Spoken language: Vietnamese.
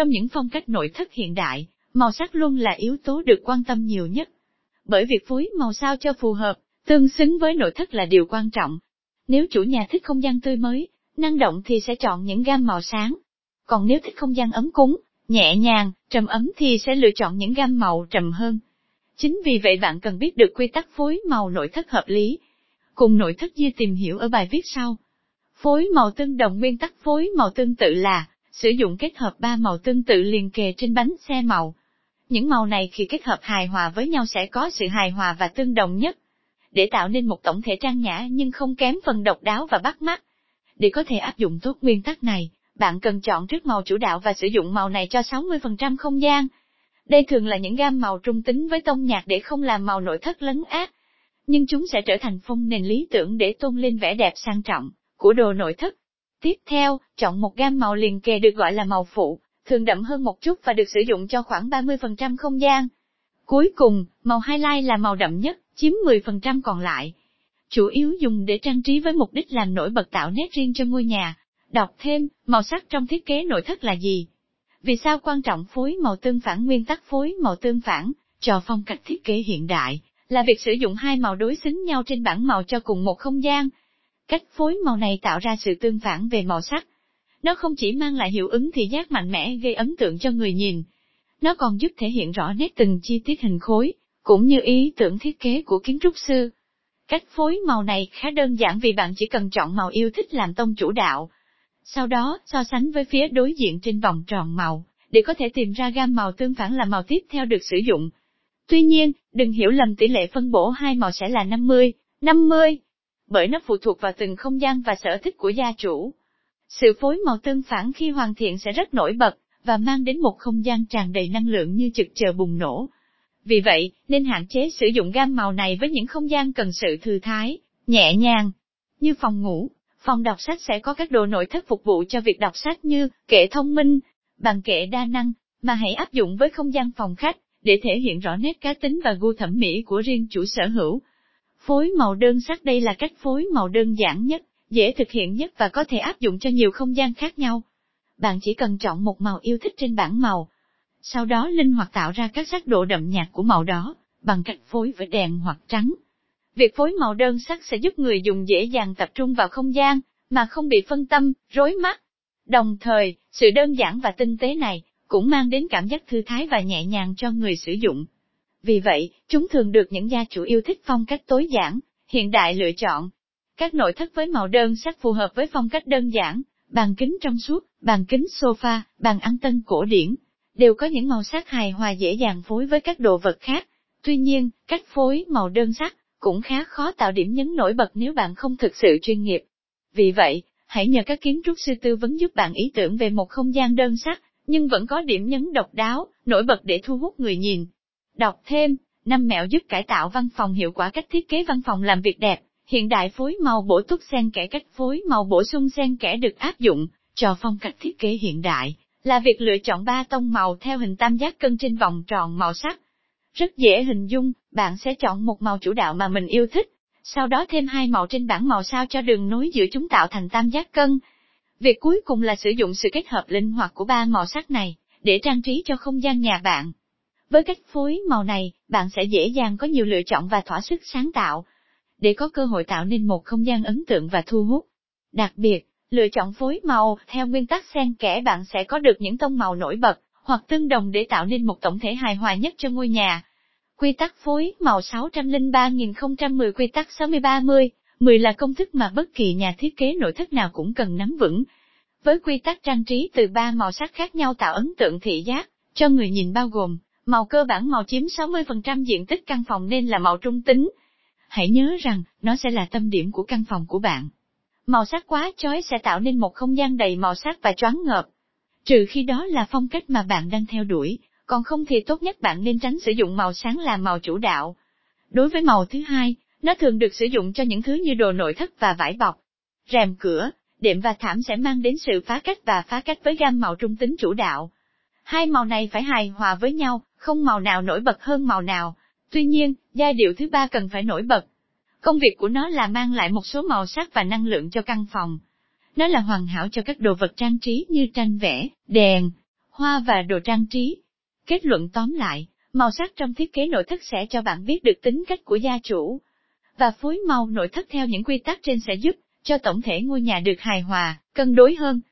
Trong những phong cách nội thất hiện đại, màu sắc luôn là yếu tố được quan tâm nhiều nhất. Bởi việc phối màu sao cho phù hợp, tương xứng với nội thất là điều quan trọng. Nếu chủ nhà thích không gian tươi mới, năng động thì sẽ chọn những gam màu sáng. Còn nếu thích không gian ấm cúng, nhẹ nhàng, trầm ấm thì sẽ lựa chọn những gam màu trầm hơn. Chính vì vậy bạn cần biết được quy tắc phối màu nội thất hợp lý. Cùng nội thất Di tìm hiểu ở bài viết sau. Phối màu tương đồng nguyên tắc phối màu tương tự là sử dụng kết hợp ba màu tương tự liền kề trên bánh xe màu. Những màu này khi kết hợp hài hòa với nhau sẽ có sự hài hòa và tương đồng nhất. Để tạo nên một tổng thể trang nhã nhưng không kém phần độc đáo và bắt mắt. Để có thể áp dụng tốt nguyên tắc này, bạn cần chọn trước màu chủ đạo và sử dụng màu này cho 60% không gian. Đây thường là những gam màu trung tính với tông nhạc để không làm màu nội thất lấn át. Nhưng chúng sẽ trở thành phong nền lý tưởng để tôn lên vẻ đẹp sang trọng của đồ nội thất. Tiếp theo, chọn một gam màu liền kề được gọi là màu phụ, thường đậm hơn một chút và được sử dụng cho khoảng 30% không gian. Cuối cùng, màu highlight là màu đậm nhất, chiếm 10% còn lại. Chủ yếu dùng để trang trí với mục đích làm nổi bật tạo nét riêng cho ngôi nhà. Đọc thêm, màu sắc trong thiết kế nội thất là gì? Vì sao quan trọng phối màu tương phản nguyên tắc phối màu tương phản, cho phong cách thiết kế hiện đại, là việc sử dụng hai màu đối xứng nhau trên bảng màu cho cùng một không gian. Cách phối màu này tạo ra sự tương phản về màu sắc. Nó không chỉ mang lại hiệu ứng thị giác mạnh mẽ gây ấn tượng cho người nhìn, nó còn giúp thể hiện rõ nét từng chi tiết hình khối, cũng như ý tưởng thiết kế của kiến trúc sư. Cách phối màu này khá đơn giản vì bạn chỉ cần chọn màu yêu thích làm tông chủ đạo, sau đó, so sánh với phía đối diện trên vòng tròn màu, để có thể tìm ra gam màu tương phản là màu tiếp theo được sử dụng. Tuy nhiên, đừng hiểu lầm tỷ lệ phân bổ hai màu sẽ là 50, 50, bởi nó phụ thuộc vào từng không gian và sở thích của gia chủ. Sự phối màu tương phản khi hoàn thiện sẽ rất nổi bật, và mang đến một không gian tràn đầy năng lượng như trực chờ bùng nổ. Vì vậy, nên hạn chế sử dụng gam màu này với những không gian cần sự thư thái, nhẹ nhàng, như phòng ngủ, Phòng đọc sách sẽ có các đồ nội thất phục vụ cho việc đọc sách như kệ thông minh, bàn kệ đa năng, mà hãy áp dụng với không gian phòng khách, để thể hiện rõ nét cá tính và gu thẩm mỹ của riêng chủ sở hữu. Phối màu đơn sắc đây là cách phối màu đơn giản nhất, dễ thực hiện nhất và có thể áp dụng cho nhiều không gian khác nhau. Bạn chỉ cần chọn một màu yêu thích trên bảng màu, sau đó linh hoạt tạo ra các sắc độ đậm nhạt của màu đó, bằng cách phối với đèn hoặc trắng. Việc phối màu đơn sắc sẽ giúp người dùng dễ dàng tập trung vào không gian, mà không bị phân tâm, rối mắt. Đồng thời, sự đơn giản và tinh tế này, cũng mang đến cảm giác thư thái và nhẹ nhàng cho người sử dụng. Vì vậy, chúng thường được những gia chủ yêu thích phong cách tối giản, hiện đại lựa chọn. Các nội thất với màu đơn sắc phù hợp với phong cách đơn giản, bàn kính trong suốt, bàn kính sofa, bàn ăn tân cổ điển, đều có những màu sắc hài hòa dễ dàng phối với các đồ vật khác. Tuy nhiên, cách phối màu đơn sắc cũng khá khó tạo điểm nhấn nổi bật nếu bạn không thực sự chuyên nghiệp. Vì vậy, hãy nhờ các kiến trúc sư tư vấn giúp bạn ý tưởng về một không gian đơn sắc, nhưng vẫn có điểm nhấn độc đáo, nổi bật để thu hút người nhìn. Đọc thêm, năm mẹo giúp cải tạo văn phòng hiệu quả cách thiết kế văn phòng làm việc đẹp, hiện đại phối màu bổ túc xen kẽ cách phối màu bổ sung xen kẽ được áp dụng cho phong cách thiết kế hiện đại, là việc lựa chọn ba tông màu theo hình tam giác cân trên vòng tròn màu sắc, rất dễ hình dung, bạn sẽ chọn một màu chủ đạo mà mình yêu thích, sau đó thêm hai màu trên bảng màu sao cho đường nối giữa chúng tạo thành tam giác cân. Việc cuối cùng là sử dụng sự kết hợp linh hoạt của ba màu sắc này, để trang trí cho không gian nhà bạn. Với cách phối màu này, bạn sẽ dễ dàng có nhiều lựa chọn và thỏa sức sáng tạo, để có cơ hội tạo nên một không gian ấn tượng và thu hút. Đặc biệt, lựa chọn phối màu theo nguyên tắc xen kẽ bạn sẽ có được những tông màu nổi bật, hoặc tương đồng để tạo nên một tổng thể hài hòa nhất cho ngôi nhà. Quy tắc phối màu 603010 quy tắc 6030, 10 là công thức mà bất kỳ nhà thiết kế nội thất nào cũng cần nắm vững. Với quy tắc trang trí từ ba màu sắc khác nhau tạo ấn tượng thị giác, cho người nhìn bao gồm, màu cơ bản màu chiếm 60% diện tích căn phòng nên là màu trung tính. Hãy nhớ rằng, nó sẽ là tâm điểm của căn phòng của bạn. Màu sắc quá chói sẽ tạo nên một không gian đầy màu sắc và choáng ngợp, Trừ khi đó là phong cách mà bạn đang theo đuổi, còn không thì tốt nhất bạn nên tránh sử dụng màu sáng làm màu chủ đạo. Đối với màu thứ hai, nó thường được sử dụng cho những thứ như đồ nội thất và vải bọc. Rèm cửa, đệm và thảm sẽ mang đến sự phá cách và phá cách với gam màu trung tính chủ đạo. Hai màu này phải hài hòa với nhau, không màu nào nổi bật hơn màu nào. Tuy nhiên, giai điệu thứ ba cần phải nổi bật. Công việc của nó là mang lại một số màu sắc và năng lượng cho căn phòng. Nó là hoàn hảo cho các đồ vật trang trí như tranh vẽ, đèn, hoa và đồ trang trí. Kết luận tóm lại, màu sắc trong thiết kế nội thất sẽ cho bạn biết được tính cách của gia chủ. Và phối màu nội thất theo những quy tắc trên sẽ giúp cho tổng thể ngôi nhà được hài hòa, cân đối hơn.